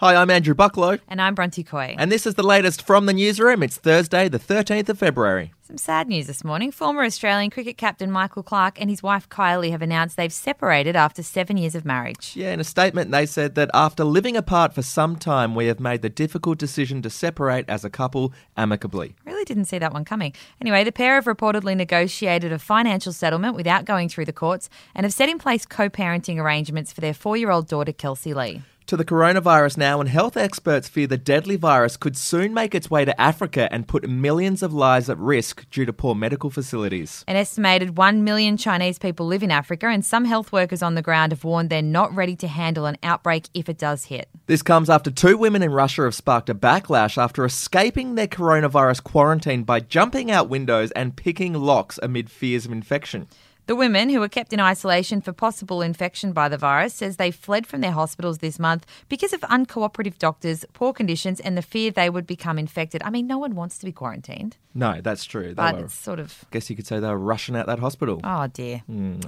Hi, I'm Andrew Bucklow, And I'm Bronte Coy. and this is the latest from the newsroom. It's Thursday, the 13th of February. Some sad news this morning. Former Australian cricket captain Michael Clarke and his wife Kylie have announced they've separated after seven years of marriage. Yeah, in a statement, they said that after living apart for some time, we have made the difficult decision to separate as a couple amicably. Really didn't see that one coming. Anyway, the pair have reportedly negotiated a financial settlement without going through the courts and have set in place co parenting arrangements for their four year old daughter Kelsey Lee. To the coronavirus now, and health experts fear the deadly virus could soon make its way to Africa and put millions of lives at risk due to poor medical facilities. An estimated 1 million Chinese people live in Africa, and some health workers on the ground have warned they're not ready to handle an outbreak if it does hit. This comes after two women in Russia have sparked a backlash after escaping their coronavirus quarantine by jumping out windows and picking locks amid fears of infection. The women, who were kept in isolation for possible infection by the virus, says they fled from their hospitals this month because of uncooperative doctors, poor conditions, and the fear they would become infected. I mean, no one wants to be quarantined, No, that's true. They but were, it's sort of, guess you could say they were rushing out that hospital. oh dear.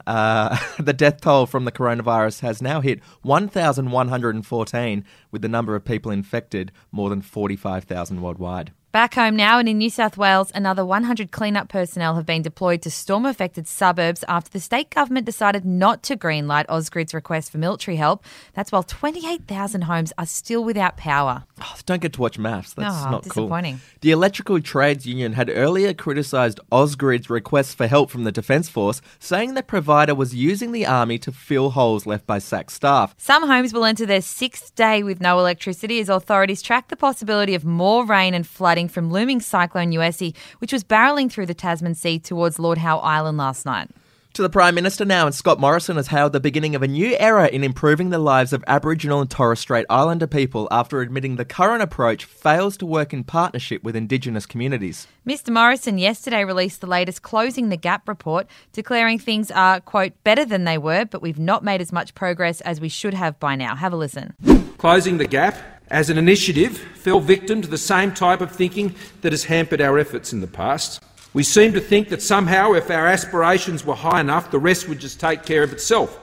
Uh, the death toll from the coronavirus has now hit 1,114, with the number of people infected more than 45,000 worldwide. Back home now, and in New South Wales, another 100 cleanup personnel have been deployed to storm affected suburbs after the state government decided not to greenlight Ausgrid's request for military help. That's while 28,000 homes are still without power. Oh, don't get to watch MAFS. That's Oh, not cool. disappointing. The Electrical Trades Union had earlier criticised Ausgrid's request for help from the Defence Force, saying the provider was using the army to fill holes left by SAC staff. Some homes will enter their sixth day with no electricity as authorities track the possibility of more rain and flooding from looming cyclone Uesi, which was barreling through the Tasman Sea towards Lord Howe Island last night. To the Prime Minister now, and Scott Morrison has hailed the beginning of a new era in improving the lives of Aboriginal and Torres Strait Islander people after admitting the current approach fails to work in partnership with Indigenous communities. Mr. Morrison yesterday released the latest Closing the Gap report, declaring things are, quote, better than they were, but we've not made as much progress as we should have by now. Have a listen. Closing the Gap, as an initiative, fell victim to the same type of thinking that has hampered our efforts in the past. We seem to think that somehow, if our aspirations were high enough, the rest would just take care of itself.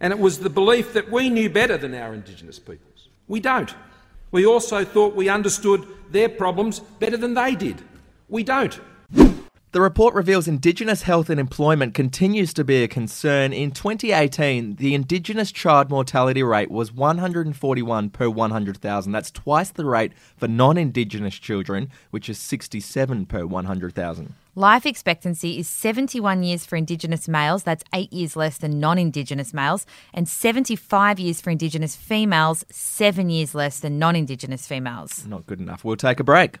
And it was the belief that we knew better than our Indigenous peoples. We don't. We also thought we understood their problems better than they did. We don't. The report reveals Indigenous health and employment continues to be a concern. In 2018, the Indigenous child mortality rate was 141 per 100,000. That's twice the rate for non Indigenous children, which is 67 per 100,000. Life expectancy is 71 years for Indigenous males, that's eight years less than non Indigenous males, and 75 years for Indigenous females, seven years less than non Indigenous females. Not good enough. We'll take a break.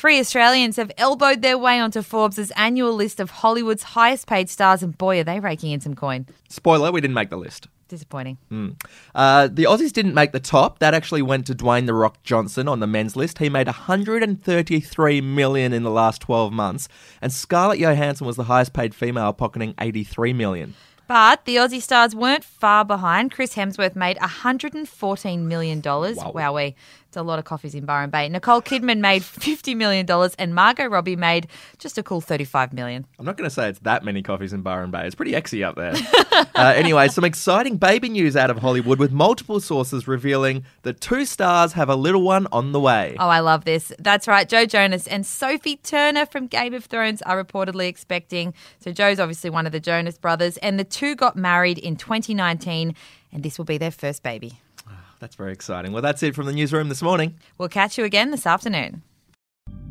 Three Australians have elbowed their way onto Forbes' annual list of Hollywood's highest paid stars, and boy, are they raking in some coin. Spoiler, we didn't make the list. Disappointing. Uh, the Aussies didn't make the top. That actually went to Dwayne the Rock Johnson on the men's list. He made 133 million in the last 12 months, and Scarlett Johansson was the highest paid female, pocketing 83 million. But the Aussie stars weren't far behind. Chris Hemsworth made $114 million. Wow. Wowee. It's a lot of coffees in Byron Bay. Nicole Kidman made $50 million, and Margot Robbie made just a cool 35 million. I'm not going to say it's that many coffees in Byron Bay. It's pretty exy up there. uh, anyway, some exciting baby news out of Hollywood with multiple sources revealing that two stars have a little one on the way. Oh, I love this. That's right. Joe Jonas and Sophie Turner from Game of Thrones are reportedly expecting. So, Joe's obviously one of the Jonas brothers, and the two got married in 2019, and this will be their first baby. That's very exciting. Well, that's it from the newsroom this morning. We'll catch you again this afternoon.